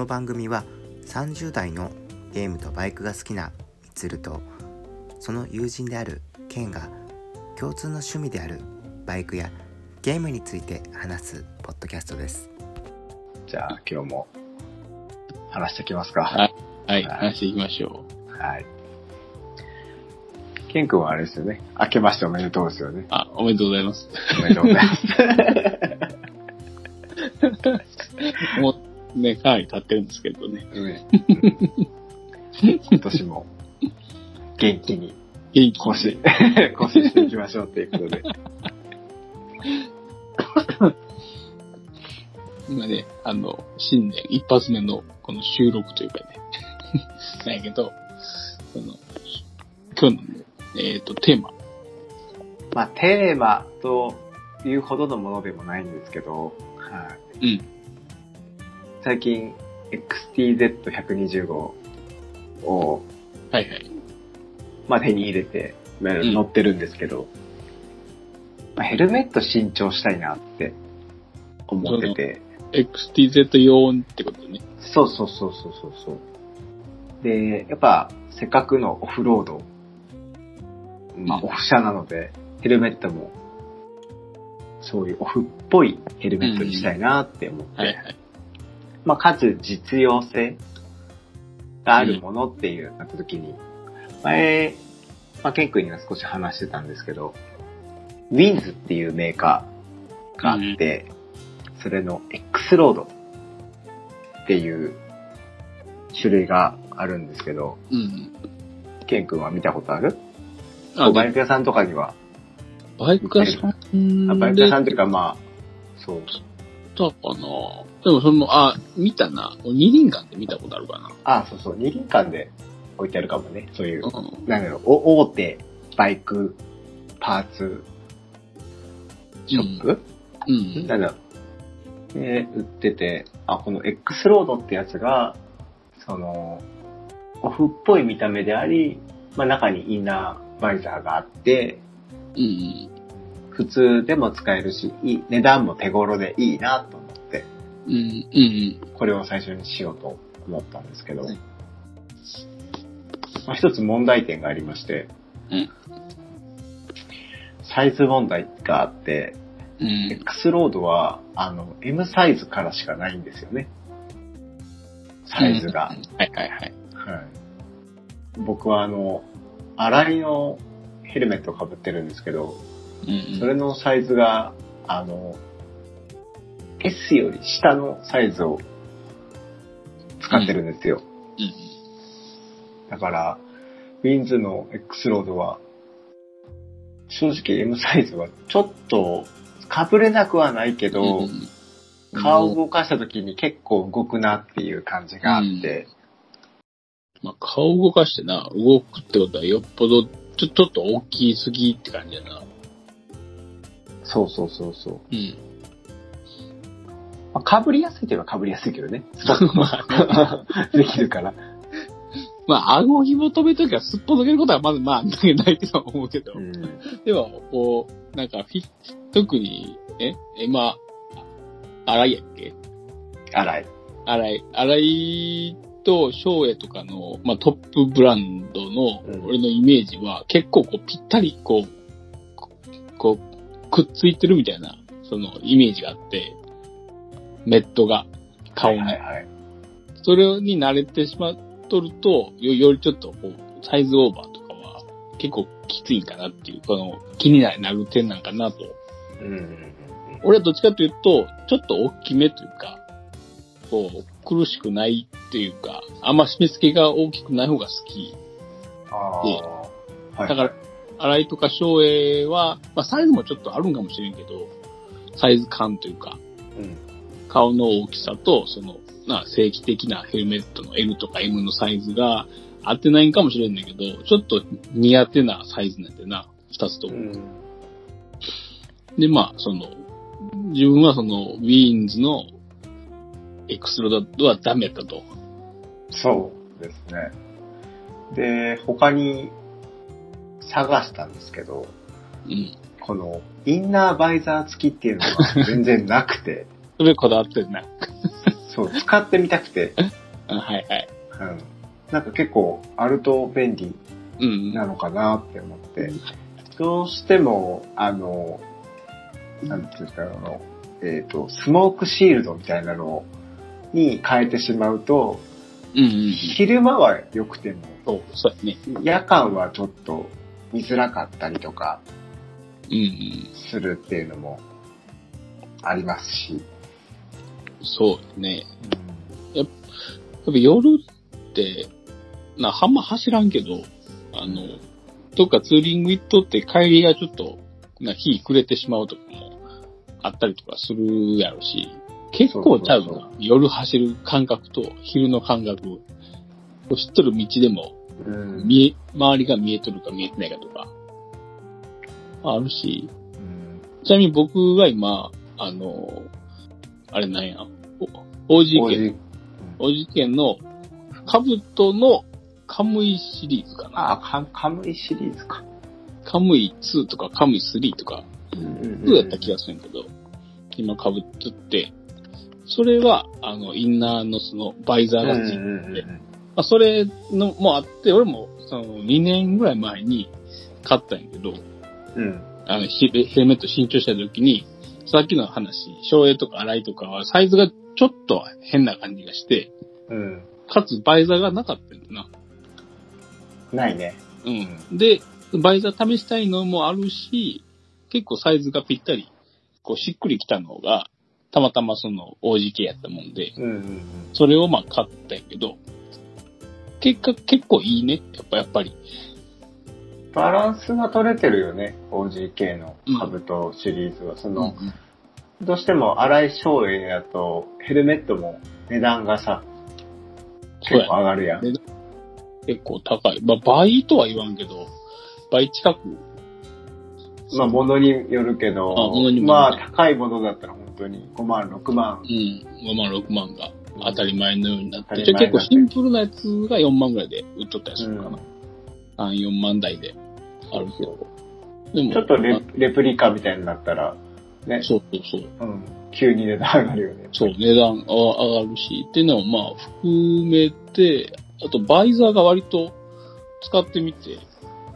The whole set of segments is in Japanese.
の番組は30代のゲームとバイクが好きなみつるとその友人であるケンが共通の趣味であるバイクやゲームについて話すポッドキャストですじゃあ今日も話していきますか。はい。はい。はい話していきましょはい。ケン君はあれですよね。明けましておめでとうですよねう。。あ、おめでとうございます。おめでとうございます。もうね、かなり経ってるんですけどね。ね今年も元気に元気更新、更新していきましょうっていうことで。今ね、あの、新年一発目のこの収録というかね、なんやけど、その、今日のね、えっ、と、テーマ。まあテーマというほどのものでもないんですけど、はい。うん。最近 XTZ125 を、はいはい。まあ、手に入れて、乗ってるんですけど、まあ、ヘルメット新調したいなって思ってて、XTZ 用ってことね。そうそうそうそうそうそう。で、やっぱ、せっかくのオフロード、まあ、うんオフ車なので、ヘルメットも、そういうオフっぽいヘルメットにしたいなって思って、はいはい。まあ、かつ実用性があるものっていうなった時に、前、まあ、ケン君には少し話してたんですけど、ウィンズっていうメーカーがあって、それの X ロードっていう種類があるんですけど、うん。ケン君は見たことある？あ、バイク屋さんとかには、バイク屋さんあバイク屋さんっていうかまあ、そう。だかなでもその、あ、見たな。二輪館で見たことあるかな。あ、そうそう、二輪館で置いてあるかもね。そういううん。なんだろう、お大手バイクパーツショップ、うん。なんだろう。で、売ってて、あ、この X ロードってやつが、その、オフっぽい見た目であり、まあ中にインナーバイザーがあって、うん。普通でも使えるし、いい値段も手頃でいいなとうん。うん。これを最初にしようと思ったんですけど、はいまあ、一つ問題点がありまして、うんサイズ問題があって、うん。X ロードは、あの、M サイズからしかないんですよね。サイズが。はいはいはい。はい。僕はあの、荒いのヘルメットを被ってるんですけど、うん。それのサイズが、あの、S より下のサイズを使ってるんですよ。うん。だから、ウィンズの X ロードは、正直 M サイズはちょっと、かぶれなくはないけど、うん顔を動かした時に結構動くなっていう感じがあって、まあ、顔動かしてな、動くってことはよっぽど、ちょ、ちょっと大きすぎって感じだな。そうそうそうそう。うん。まあ、かぶりやすいといえばかぶりやすいけどね。まあ、できるから。まあ、顎紐止めときはすっぽ抜けることはまず、まあ、ないとは思うけど。うん。でも、こう、なんかフィ、特に、え、え、まあ、荒井やっけ？荒い。荒井、荒井と翔英とかの、まあ、トップブランドのうん、俺のイメージは、結構こう、ぴったり、こう、ここう、くっついてるみたいな、その、イメージがあって、メットが、顔に。はいはいはい。それに慣れてしまっとると、よ、よりちょっと、こう、サイズオーバーとかは、結構きついんかなっていう、この、気になる点なんかなと。うん俺はどっちかというと、ちょっと大きめというか、こう、苦しくないっていうか、あんま締め付けが大きくない方が好き。ああ。はい。だから、荒井とか翔英は、まあサイズもちょっとあるんかもしれんけど、サイズ感というか、うん。顔の大きさと、その、な、正規的なヘルメットの L とか M のサイズが合ってないんかもしれんだけど、ちょっと苦手なサイズなんでな、二つとも。うん。で、まあ、その、自分はその、ウィーンズの X ロードはダメだと。そうですね。で、他に探したんですけど、うん。このインナーバイザー付きっていうのが全然なくて、それこだわってるな。そう、使ってみたくて、あ はいはい。うん。なんか結構あると便利うん。なのかなって思って、どうしても、あの、なんていうか、あの、えっ、と、スモークシールドみたいなのに変えてしまうと、うんうん。昼間は良くても、そう、そうやね。夜間はちょっと見づらかったりとかうんうん。するっていうのもありますし。そうね。やっぱ夜って、な、はんま走らんけど、あの、どっかツーリング行っとって帰りがちょっと、な、日暮れてしまうとかもあったりとかするやろし、結構ちゃうな。夜走る感覚と昼の感覚。知っとる道でも、うん。見え、周りが見えとるか見えてないかとか、あるし、うんちなみに僕が今、あの、あれなんや、お OG 県、OG 県の、カブトのカムイシリーズかな。あ、カカムイシリーズか。カムイ2とかカムイ3とか、うん2やった気がするんやけど、今被っとって、それは、あの、インナーのその、バイザーがついてて、まあ、それのもあって、俺も、その、2年ぐらい前に買ったんやけど、うん。あの、ヘヘルメット新調した時に、さっきの話、省エとか洗いとかは、サイズがちょっと変な感じがして、うん。かつバイザーがなかったんだな。ないね。うん。で、バイザー試したいのもあるし、結構サイズがぴったり、こうしっくりきたのが、たまたまその OGK やったもんで、うんうんうん。それをまあ買ったんやけど、結果結構いいね。やっぱ、やっぱり。バランスが取れてるよね。OGK の兜シリーズは。その、どうしても荒い省エだと、ヘルメットも値段がさ、結構上がるやん。ね結構高い。まあ倍とは言わんけど、倍近く。まあ、物によるけど、あまあ、高いものだったら本当に5万、6万う。ん。5万、6万が当たり前のようになって、当たりじゃあ前になって結構シンプルなやつが4万ぐらいで売っとったりすうるかな。ん3、4万台であるけど。でも、ちょっとレまあレプリカみたいになったら、ね、そうそうそう。うん、急に値段上がるよね。そう、値段あ上がるし、っていうのをまあ含めて、あとバイザーが割と使ってみて、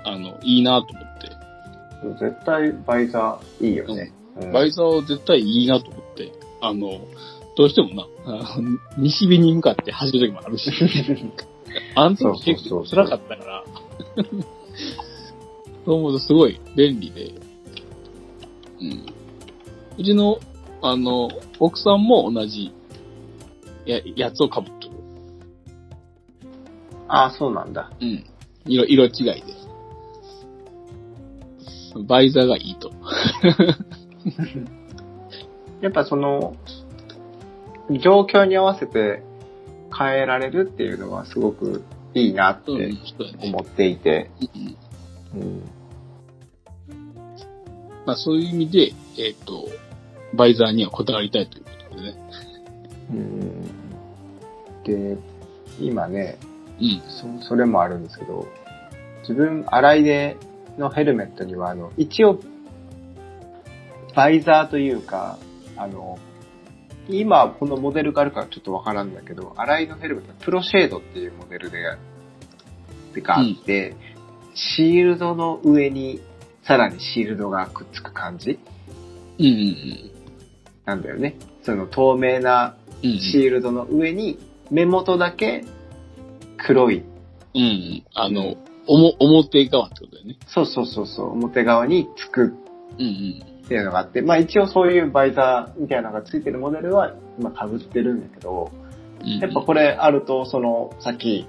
あの、いいなと思って。絶対バイザーいいよね。うんバイザーは絶対いいなと思って、あの、どうしてもな、西日に向かって走る時もあるし、あの時結構辛かったから、そう思うとすごい便利で、うん。うちの、あの、奥さんも同じ、や、やつを被っとる。ああ、そうなんだ。うん。色、色違いで。バイザーがいいと。やっぱその、状況に合わせて変えられるっていうのはすごくいいなって。思っていて、うんうんまあそういう意味で、えっ、と、バイザーにはこだわりたいということでね。うんで、今ね、うん。そそれもあるんですけど、自分、洗いでのヘルメットには、あの、一応、バイザーというか、あの、今このモデルがあるからちょっとわからんだけど、洗いのヘルメット、プロシェードっていうモデルで、があって、シールドの上にさらにシールドがくっつく感じ？うんうんなんだよね。その透明なうん。うんシールドの上に目元だけ黒いうん。うん。あの、おも、表側ってことだよね。そうそうそうそう、表側につくうんうん。っていうのがあって、まあ一応そういうバイザーみたいなのがついてるモデルは今被ってるんだけど、うんやっぱこれあると、その、さっき、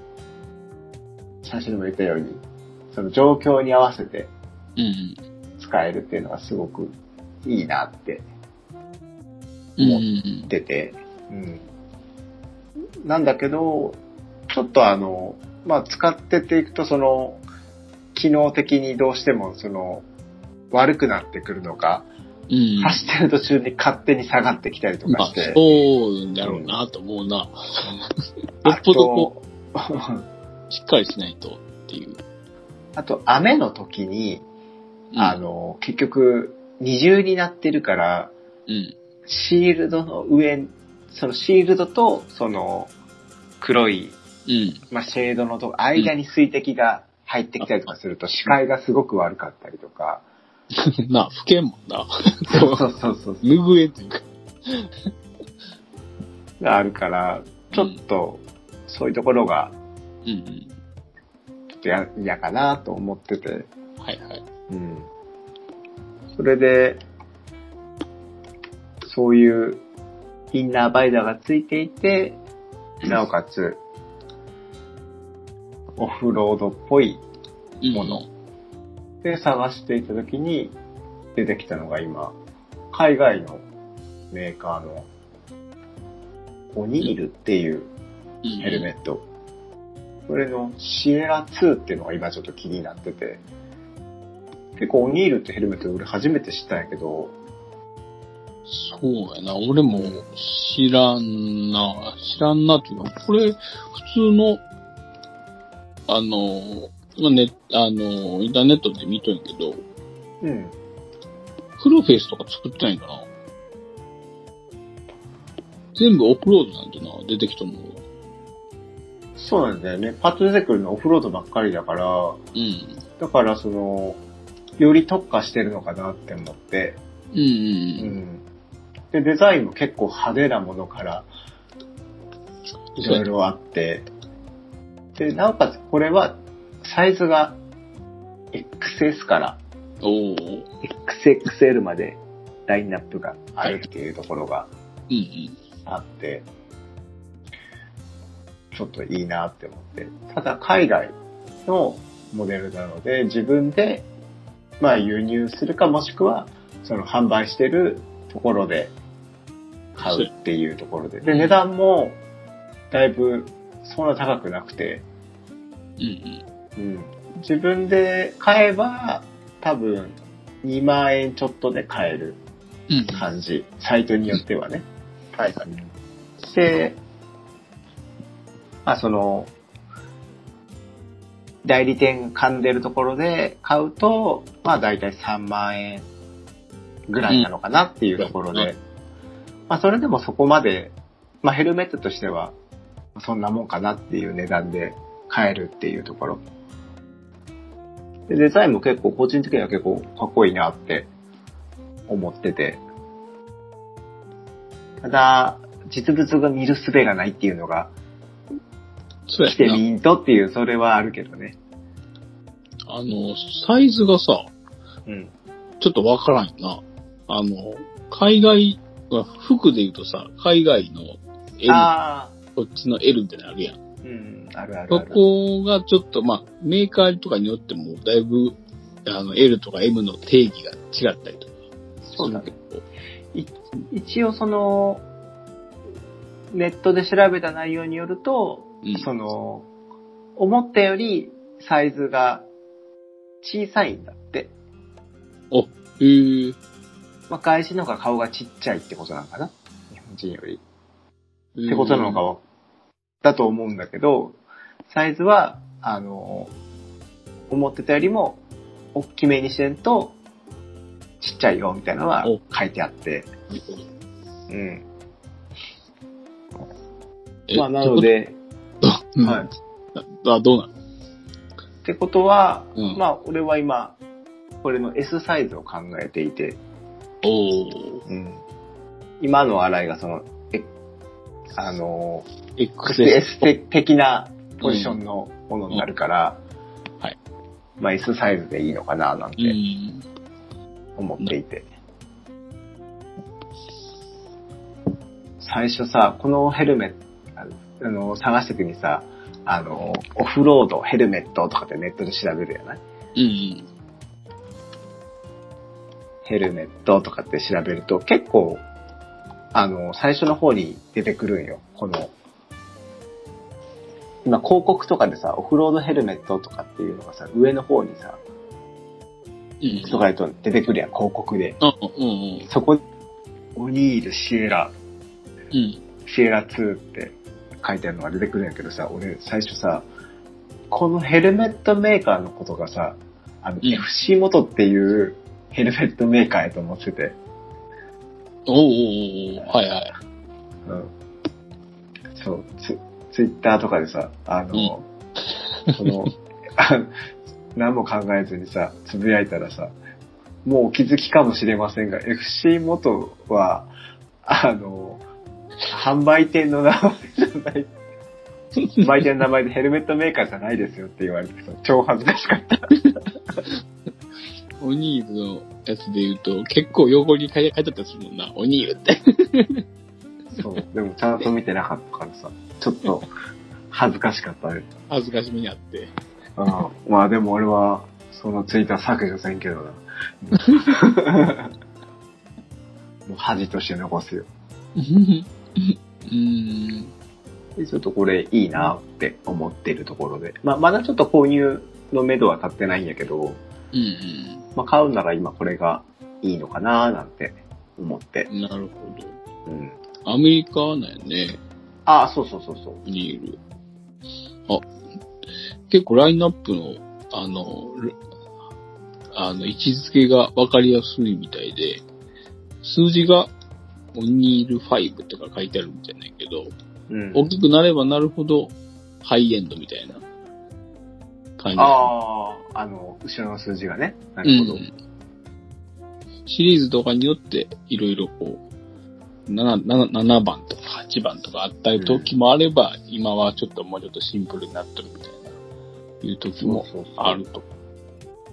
写真でも言ったように、その状況に合わせて。使えるっていうのがすごくいいなってうん思うんってて、うん。なんだけど、ちょっとあの、まあ使ってっていくとその、機能的にどうしてもその、悪くなってくるのか、うん。うん。走ってる途中に勝手に下がってきたりとまあかして。、そうだろうなと思うな。よっぽどこう、しっかりしないとっていう。あと、雨の時に、うんあ、の、結局、二重になってるから、うん。シールドの上、そのシールドと、その、黒い、うん。まあ、シェードのとこ間に水滴が入ってきたりとかすると、視界がすごく悪かったりとか。な あ、不見もんな。そうそうそうそう。拭えんというか。があるから、ちょっと、そういうところが、うんうん。とや嫌かなと思ってて。はいはい。うん。それで、そういうインナーバイダーがついていて、なおかつ、オフロードっぽいうんもので探していた時に出てきたのが今、海外のメーカーのオニールっていううんヘルメット。これのシエラ2っていうのが今ちょっと気になってて、結構オニールってヘルメット俺初めて知ったんやけど、そうやな。俺も知らんな。知らんなっていうか、これ、普通の、あの、まあね、あの、インターネットで見とんやけど、うん。フルフェイスとか作ってないんかな全部オフロードなんてな、出てきたのが。そうなんだよね。パッと出てくるのオフロードばっかりだから、うん。だからその、より特化してるのかなって思って、うんううんうん。ん。で、デザインも結構派手なものから、いろいろあって、で、なおかつこれは、サイズが XS からおお。XXL までラインナップがあるっていうところがうんうん。ちょっといいなって思って。ただ海外のモデルなので自分でまあ輸入するかもしくはその販売してるところで買うっていうところで。で、値段もだいぶそんな高くなくて、うんうん、自分で買えば多分2万円ちょっとで買えるうん。うん。感じ。サイトによってはね。はいはい。で、まあその、代理店噛んでるところで買うと、まあ大体3万円ぐらいなのかなっていうところで、うんまあそれでもそこまで、まあヘルメットとしてはそんなもんかなっていう値段で買えるっていうところ。でデザインも結構個人的には結構かっこいいなって思ってて、ただ、実物が見る術がないっていうのが、そうやな。来てみんとっていう、それはあるけどね。あの、サイズがさ、うん。ちょっとわからんよな。あの、海外、まあ服で言うとさ、海外の L、ああ、こっちの L みたいなのあるやん。うん、あるあるそある。こがちょっと、まあ、メーカーとかによっても、だいぶ、あの、L とか M の定義が違ったりとか。そうだね。結構。一応その、ネットで調べた内容によると、うん。その、思ったよりサイズが小さいんだって。へーまあ、外人の方が顔がちっちゃいってことなのかな？日本人より。ってことなのかは、だと思うんだけど、サイズは、あの、思ってたよりも、大きめにしてんと、ちっちゃいよ、みたいなのはお書いてあって。うん。えまあ、なの、で、うんはい。あ、どうなの？ってことは、うんまあ、俺は今、これの S サイズを考えていて、おー、うん。今の洗いがその、え、あの、XS。S 的なポジションのものになるから、うんはい。まあ S サイズでいいのかななんうてん。思っていて。最初さ、このヘルメット、あの、探してくにさ、あの、オフロード、ヘルメットとかってネットで調べるやない？うん。ヘルメットとかって調べると結構、あの、最初の方に出てくるんよ。この、今広告とかでさ、オフロードヘルメットとかっていうのがさ、上の方にさ、うん。とかと出てくるやん、広告で。あ、うんうん。そこ、オニール、シエラ、うん。シエラ2って書いてあるのが出てくるんやけどさ、俺最初さ、このヘルメットメーカーのことがさ、あの、うん FC 元っていうヘルメットメーカーやと思ってて、おーおーおーはいはい。うん。そう、ツツイッターとかでさ、あの、その、あ 何も考えずにさ、つぶやいたらさ、もうお気づきかもしれませんが、FC 元は、あの、販売店の名前じゃない、販売店の名前でヘルメットメーカーじゃないですよって言われてさ、超恥ずかしかった。オニールのやつで言うと、結構横に書いてあったりするもんな、オニールって。そう、でもちゃんと見てなかったからさ、ちょっと恥ずかしかったね。恥ずかしめにあって。うんまあでも俺は、そのツイートは削除せんけどな。もう恥として残すよ。うーん。でちょっとこれいいなって思ってるところで。まあまだちょっと購入の目処は立ってないんやけど、うんまあ買うなら今これがいいのかななんて思ってう。ん。なるほうん。ど。アメリカなんやね、ああ、そうそうそうそう。オニール。あ、結構ラインナップの、あの、ルあの、位置づけがわかりやすいみたいで、数字がオニール5とか書いてあるみたいなんやけど、うん。大きくなればなるほどハイエンドみたいな感じ。ああ、あの、後ろの数字がね。なるほど。うんシリーズとかによっていろいろこう、7, 7, 7番とか8番とかあったり時もあれば、今はちょっともうちょっとシンプルになってるみたいな、いう時もあると。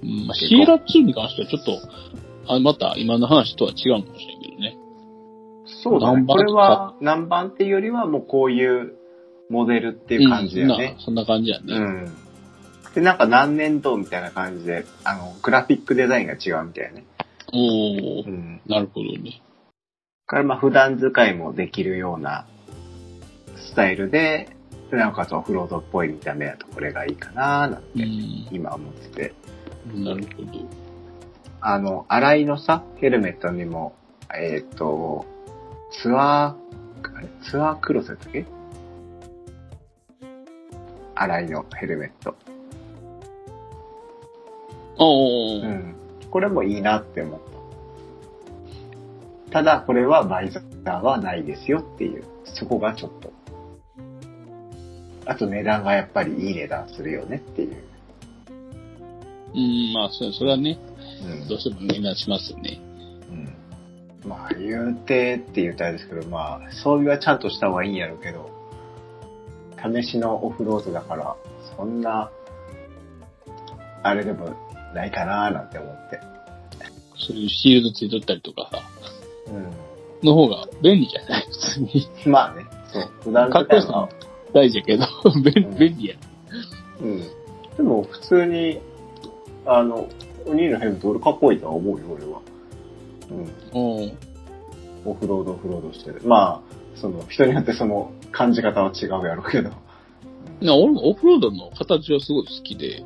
うんまあ、シエラ2に関してはちょっと、あまた今の話とは違うかもしれんけどね。そうだね。これは何番っていうよりはもうこういうモデルっていう感じだよねうん。なそんな感じやね。うん。で、なんか何年度みたいな感じで、あの、グラフィックデザインが違うみたいなね。おー、うん。なるほどね。からまあ普段使いもできるようなスタイルで、でなおかつオフロードっぽい見た目だとこれがいいかななんうてん、今思ってて。なるほど。あの、洗いのさ、ヘルメットにも、えっ、と、ツアー、あれ？ツアークロスだったっけ？洗いのヘルメット。おー、うん。これもいいなって思った。ただ、これはバイザーはないですよっていう、そこがちょっと。あと値段がやっぱりいい値段するよねっていう。うん、まあ、それそれはね、うんどうしても値段しますよね。うん。まあ、言うてって言うたらですけど、まあ、装備はちゃんとした方がいいんやろうけど、試しのオフロードだから、そんな、あれでもないかななんて思って。そういうシールドついとったりとかさ、うの方が便利じゃない？普通に。ん。まあね、そう。普段かっこよさも大事やけど、便うん便利や。うん。でも普通に、あの、お兄のヘルメット俺かっこいいとは思うよ、俺は。うん。うん。オフロード、オフロードしてる。まあ、その、人によってその、感じ方は違うやろうけど。な俺もオフロードの形はすごい好きで、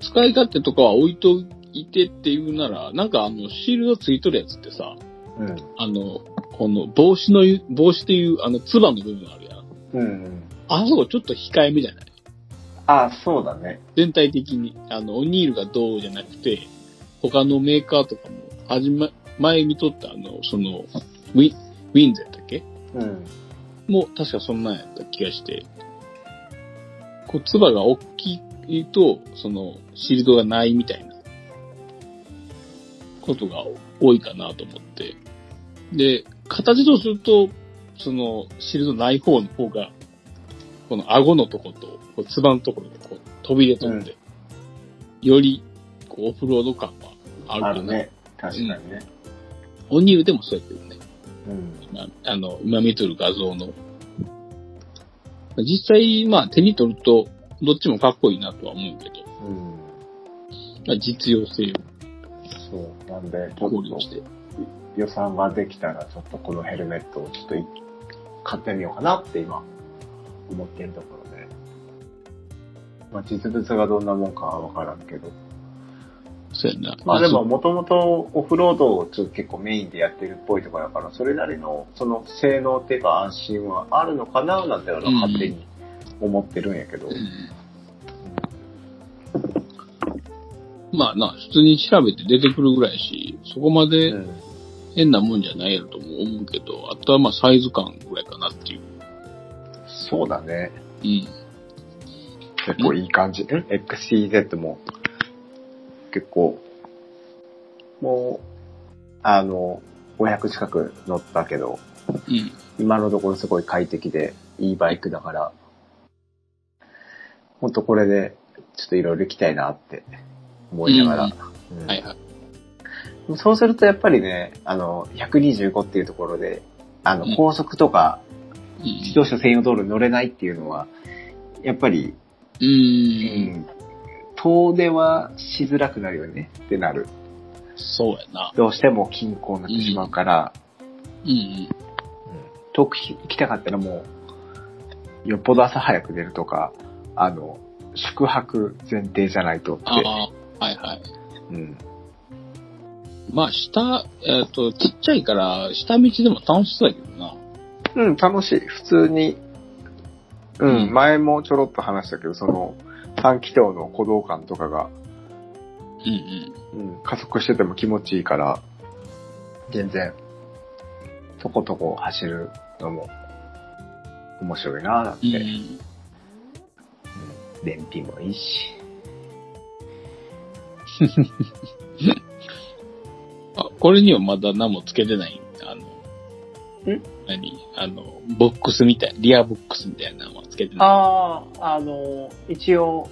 使い勝手とかは置いといてっていうなら、なんかあの、シールドついとるやつってさ、うん。あの、この帽子のゆ、帽子っていうあの、つばの部分あるやん。うん、うん。あそこちょっと控えめじゃない？あ、そうだね。全体的に。あの、オニールがどうじゃなくて、他のメーカーとかも、はじめ、前見とったあの、その、ウィ、ウィンズやったっけ？うん。もう確かそんなんやった気がして、こう、つばが大きいと、その、シールドがないみたいな、ことが多いかなと思って。で、形とすると、その、シールドない方の方が、この顎のとこと、こう、つばのところでこう、飛び出とって、より、こう、オフロード感はあるかな。あるね。確かにね。オニールでもそうやけどね。うん。まあ、あの、今見とる画像の。実際、まあ手に取ると、どっちもかっこいいなとは思うけど、うん。まあ、実用性そう。なんで、ちをょっと考慮して。予算ができたら、ちょっとこのヘルメットをちょっとい買ってみようかなって今、思ってるところで。まあ、実物がどんなもんかはわからんけど。そうやな。まあでも、もともとオフロードをちょっと結構メインでやってるっぽいところだから、それなりのその性能っていうか安心はあるのかななんていうのは勝手に思ってるんやけど。うんまあな、普通に調べて出てくるぐらいやし、そこまでうん変なもんじゃないやろとも思うけど、あとはまあサイズ感ぐらいかなっていう。そうだね。うん。結構いい感じ。ん ?XCZ も、結構、もう、あの、500近く乗ったけど、うん。今のところすごい快適で、いいバイクだから、ほんとこれで、ちょっといろいろ行きたいなって思いながら。うんはいはい。そうするとやっぱりね、あの、125っていうところで、あのうん、高速とか、うん自動車専用道路に乗れないっていうのは、やっぱり、う。うんん、遠出はしづらくなるよねってなる。そうやな。どうしても近郊になってしまうから、うんうん。遠く行きたかったらもう、よっぽど朝早く出るとか、あの、宿泊前提じゃないとって。ああ、はいはい。うん。まあ、下、えっ、と、ちっちゃいから、下道でも楽しそうやけどな。うん、楽しい。普通に、うん、うん前もちょろっと話したけど、その、3気筒の鼓動感とかが、うんうん。うん、加速してても気持ちいいから、全然、とことこ走るのも、面白いなぁって、うん。うん燃費もいいし。あ、これにはまだ何もつけてない？あの、ん？何？あの、ボックスみたい、リアボックスみたいなのはつけてない。ああ、あの、一応、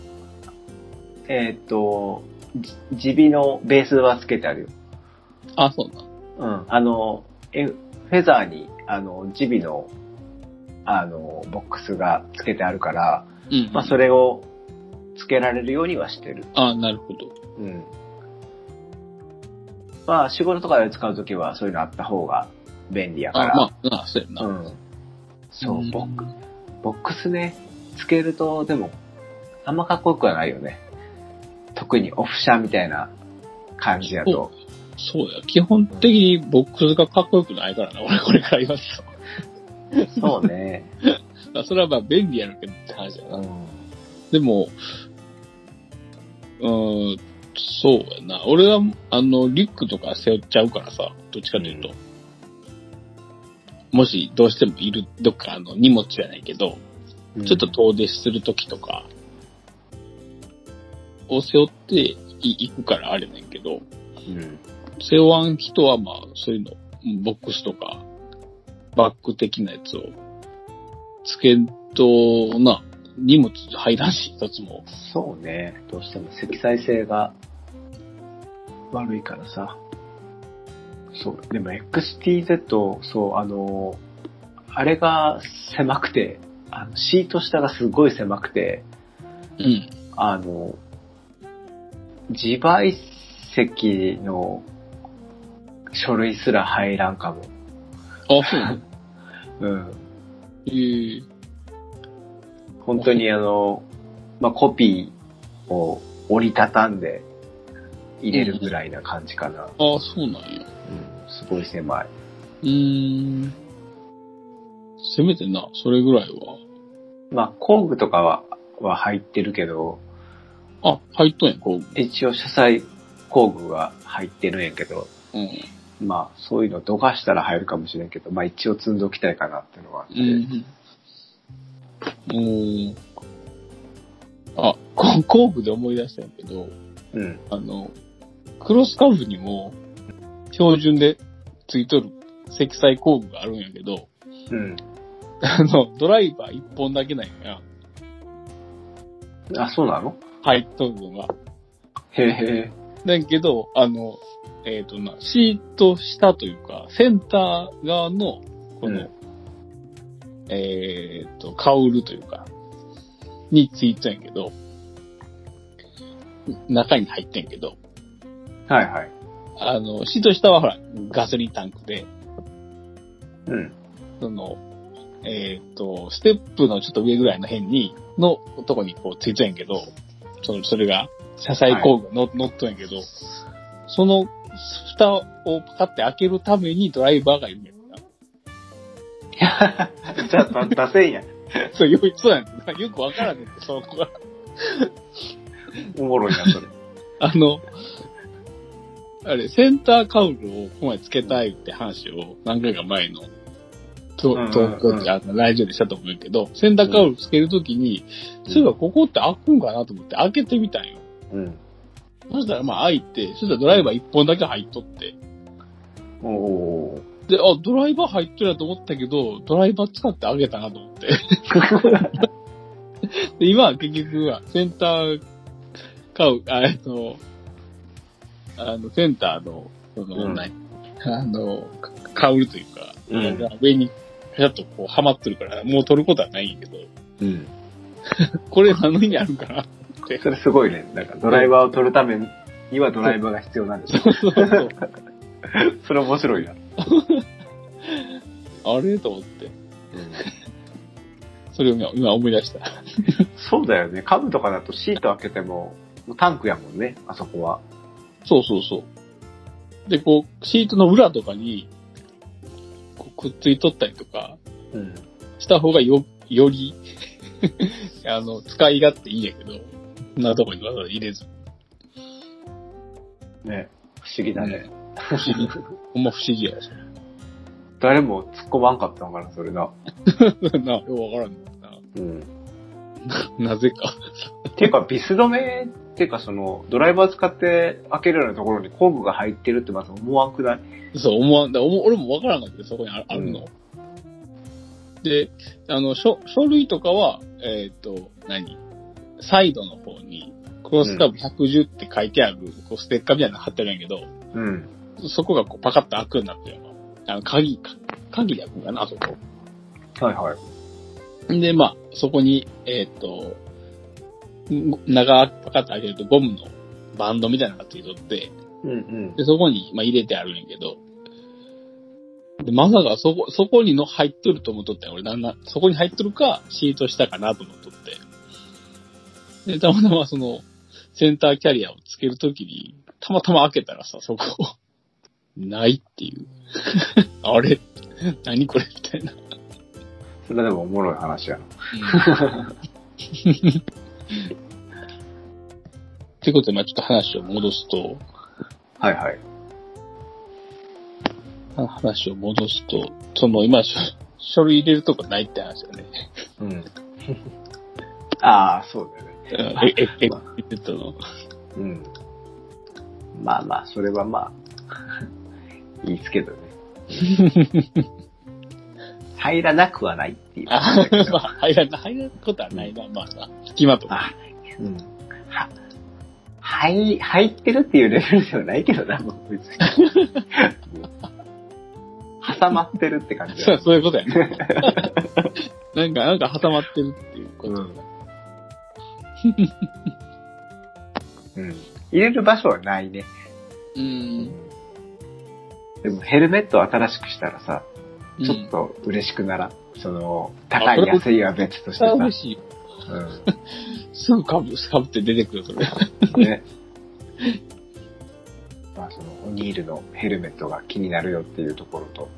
えっ、と、じ耳鼻のベースはつけてあるよ。あ、そうな。うん。あの、えフェザーに、あの、耳鼻の、あの、ボックスがつけてあるから、うん。まあ、それをつけられるようにはしてる。あ、なるほど。うん。まあ、仕事とかで使うときは、そういうのあった方が便利やかあ、ら。まあ、あそうやな。うん。そうう、んボックボックスね、つけると、でも、あんまかっこよくはないよね。特にオフ車みたいな感じやと。そうや。基本的にボックスがかっこよくないからな、俺これから言わ。そうね。あそれはまあ便利やるけどって話やな。うん。でも、うーん、そうやな。俺は、あの、リュックとか背負っちゃうからさ、どっちかというと。うんもし、どうしてもいる、どっか、あの、荷物じゃないけど、ちょっと遠出するときとか、を背負ってい行くからあれねんけど、うん。背負わん人はまあ、そういうの、ボックスとか、バッグ的なやつを、つけんとな、荷物入らんし、一つも。そうね。どうしても積載性が悪いからさ。そう。でも XTZ、そう、あの、あれが狭くて、あのシート下がすごい狭くて、うん。あの、自賠責の書類すら入らんかも。あ、そう うん。えー、本当にあの、まあ、コピーを折りたたんで入れるぐらいな感じかな。あそうなんや。うん、すごい狭い。うーん。せめてな、それぐらいは。まあ、工具とかは、は入ってるけど、あ、入っとんや、こう。一応車載工具は入ってるんやけど、うん。まあ、そういうのどかしたら入るかもしれんけど、まあ一応積んでおきたいかなっていうのはあって。うん。おーあ、こ工具で思い出したんやけど、うん。あの、クロスカフにも、標準でついとる積載工具があるんやけど、うん。あの、ドライバー一本だけなんや。あ、そうなの？入っとるのが。へえ。だけど、あの、えっ、とな、シート下というか、センター側の、この、うんえっ、と、カウルというか、についてんやけど、中に入ってんけど、はいはい。あの、シート下はほら、ガソリンタンクで、うん。その、えっ、と、ステップのちょっと上ぐらいの辺に、のとこにこうついてんやけど、その、それが、車載工具がの、乗っとんやけど、その、蓋をパカって開けるためにドライバーがいるんやな。じゃあ、出せんやん。そう、よ、そうやねん。よくわからんねんって、その子が。おもろいな、それ。あの、あれ、センターカウルをここまでつけたいって話を何回か前の、とうんうんうん東京ってあのラジオでしたと思うけど、センターカウルつけるときに、そういえばここって開くんかなと思って開けてみたんよ。うん。そしたらまあ開いて、そしたらドライバー一本だけ入っとって。おおで、あ、ドライバー入ってるなと思ったけど、ドライバー使って開けたなと思って。で、今は結局は、センターカウ、あ、えっと、あの、センターの、その、うん何あの、かカウルというか、うん上に、ちょっとこう、はまってるから、もう取ることはないんやけど、うん。これ何の意味あるんかなって。それすごいね。なんかドライバーを取るためにはドライバーが必要なんですよ。そうそうそう。それ面白いな。あれと思って。それを今今思い出した。そうだよね。カブとかだとシート開けても、もうタンクやもんね、あそこは。そうそうそう。で、こう、シートの裏とかに、こうくっついとったりとかうん。した方がよ、より、あの、使い勝手いいんやけど、そんなとこにわざわざ入れず。ね。不思議だね。不思議。ほんま不思議やわ。誰も突っ込まんかったのかな、それな。な、よくわからんな。うん。なぜか。っていうか、ビス止めっていうか、その、ドライバー使って開けるようなところに工具が入ってるってまず思わんくない？そう、思わん、だ俺もわからんかったそこにああるの。で、あの、書、書類とかは、えっ、と、何？サイドの方に、クロスカブ110って書いてある、こう、ステッカーみたいなの貼ってるんやけど、うん。そこがこう、パカッと開くようになってるの。あの、鍵、か鍵で開くんかな、あそこ。はいはい。で、まあ、そこに、えっ、と、ん長くパカッと開けるとゴムのバンドみたいなのがついとって、うんうん。で、そこに、まあ、入れてあるんやけど、で、まさかそこ、そこにの入っとると思っとったんや俺、なんな、そこに入っとるか、シート下かなと思っとって。で、たまたまその、センターキャリアをつけるときに、たまたま開けたらさ、そこ、ないっていう。あれ？何これ？みたいな。それでもおもろい話やな。ってことで、まあちょっと話を戻すと、はいはい。話を戻すと、その今書、書類入れるとこないって話だね。うん。ああ、そうだよね。え、え、え、言ってたの？うん。まあまあ、それはまあ、いいですけどね。入らなくはないっていう。あまあ、入らな、入ることはないな、まあな。隙間とか。あ、うん。は、入、入ってるっていうレベルではないけどな、もう別に。挟まってるって感じそう、だ。そういうことやね。なんか、なんか挟まってるっていうこと。うんうん。入れる場所はないね。うん。でもヘルメットを新しくしたらさ、うんちょっと嬉しくならん。その、高い安いは別としてさ。あ嬉しいよ。すぐかぶ、かぶって出てくる、それ。うん。ね。まあその、オニールのヘルメットが気になるよっていうところと、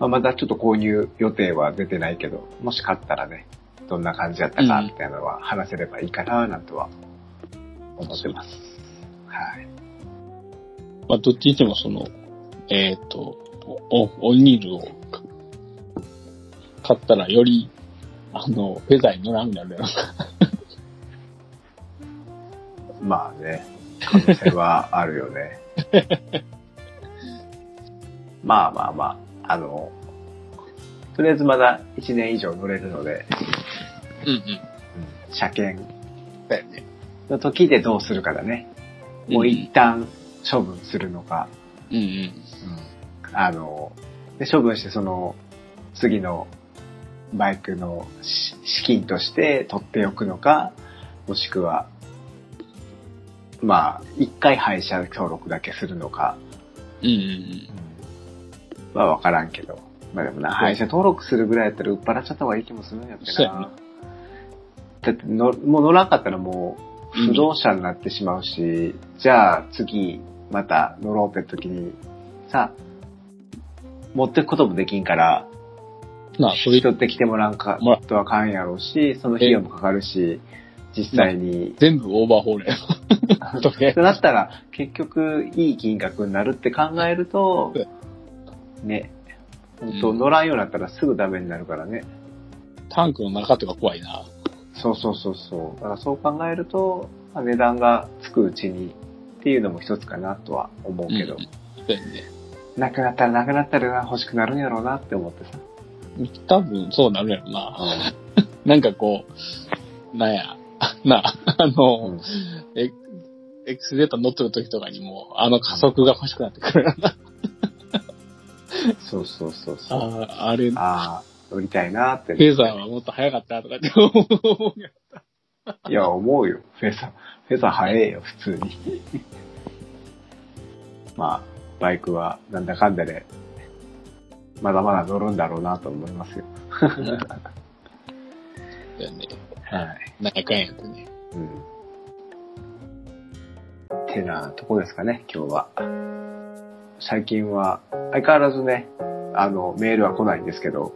まあ、まだちょっと購入予定は出てないけど、もし買ったらね、どんな感じだったかみたいなのは話せればいいかななんとは思ってます。はい。まあ、どっちにしてもその、えっ、と、お、オニールをか買ったらより、あの、フェザーに乗らんなるやろ。まあね、可能性はあるよね。まあまあまあ、あの、とりあえずまだ1年以上乗れるので、うんうん。うん車検だよね。の時でどうするかだね。もう一旦処分するのか、うんうん。あの、で処分してその次のバイクのし資金として取っておくのか、もしくは、まあ、一回廃車登録だけするのか、うんうんまあわからんけど。まあでもな、廃車登録するぐらいやったら売っ払っちゃった方がいい気もするんやってそうやねな。だっての、もう乗らんかったらもう不動車になってしまうし、じゃあ次また乗ろうって時に、さ、持ってくこともできんから、なあ、それ、人って来てもらんかもらとはかんやろうし、その費用もかかるし、実際に。全部オーバーホールやろ。となったら、結局、いい金額になるって考えると、ね、本当うん乗らんようになったらすぐダメになるからね。タンクの中とか怖いな。そうそうそうそう。だからそう考えると、まあ値段がつくうちにっていうのも一つかなとは思うけど、うんそうやね。なくなったらなくなったらな欲しくなるんやろうなって思ってさ。多分そうなるやろな。なんかこう、なんや、な、あの、うんエエクスデータ乗ってる時とかにも、あの加速が欲しくなってくるよな。そうそうそうそう。ああ、あれ、フああ、乗りたいなって。ェザーはもっと早かったとかって思うよ。いや、思うよ。フェザー。フェザー早えよ、普通に。まあ、バイクはなんだかんだで、まだまだ乗るんだろうなと思いますよ。そうやね。はい。なんやかんやってね。うん。てなとこですかね、今日は。最近は、相変わらずね、あの、メールは来ないんですけど、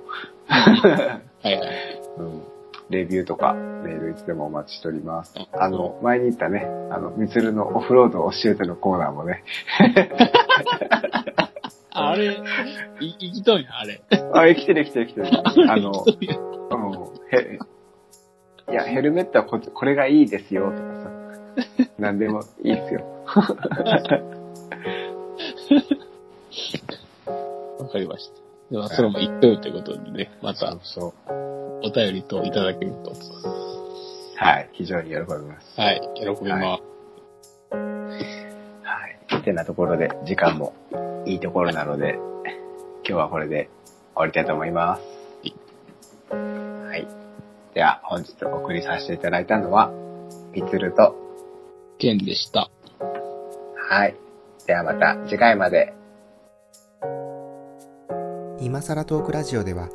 はいはい。うん、レビューとかメールいつでもお待ちしております。うんあの、前に言ったね、あの、みつるのオフロードを教えてのコーナーもね、あれ、い、生きとんや、あれ。あ、生きてる生きてる生きてる。あの、うん、へ、いや、ヘルメットはここれがいいですよ、とかさ、なんでもいいっすよ。わかりました。では、それも一挙ということでね、またそう。お便りといただけると。はい、非常に喜びます。はい、喜びます。はい。てなところで、時間もいいところなので、今日はこれで終わりたいと思います。はい。では、本日お送りさせていただいたのは、みつると、ケンでした。はい。ではまた次回まで。今さらトークラジオでは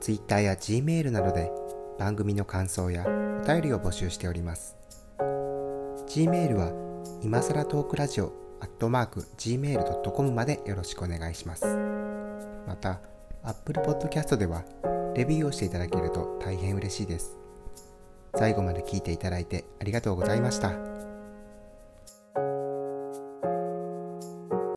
Twitter や Gmail などで番組の感想やお便りを募集しております Gmail は今さらトークラジオアットマーク Gmail.com までよろしくお願いします。また Apple Podcast ではレビューをしていただけると大変嬉しいです。最後まで聞いていただいてありがとうございました。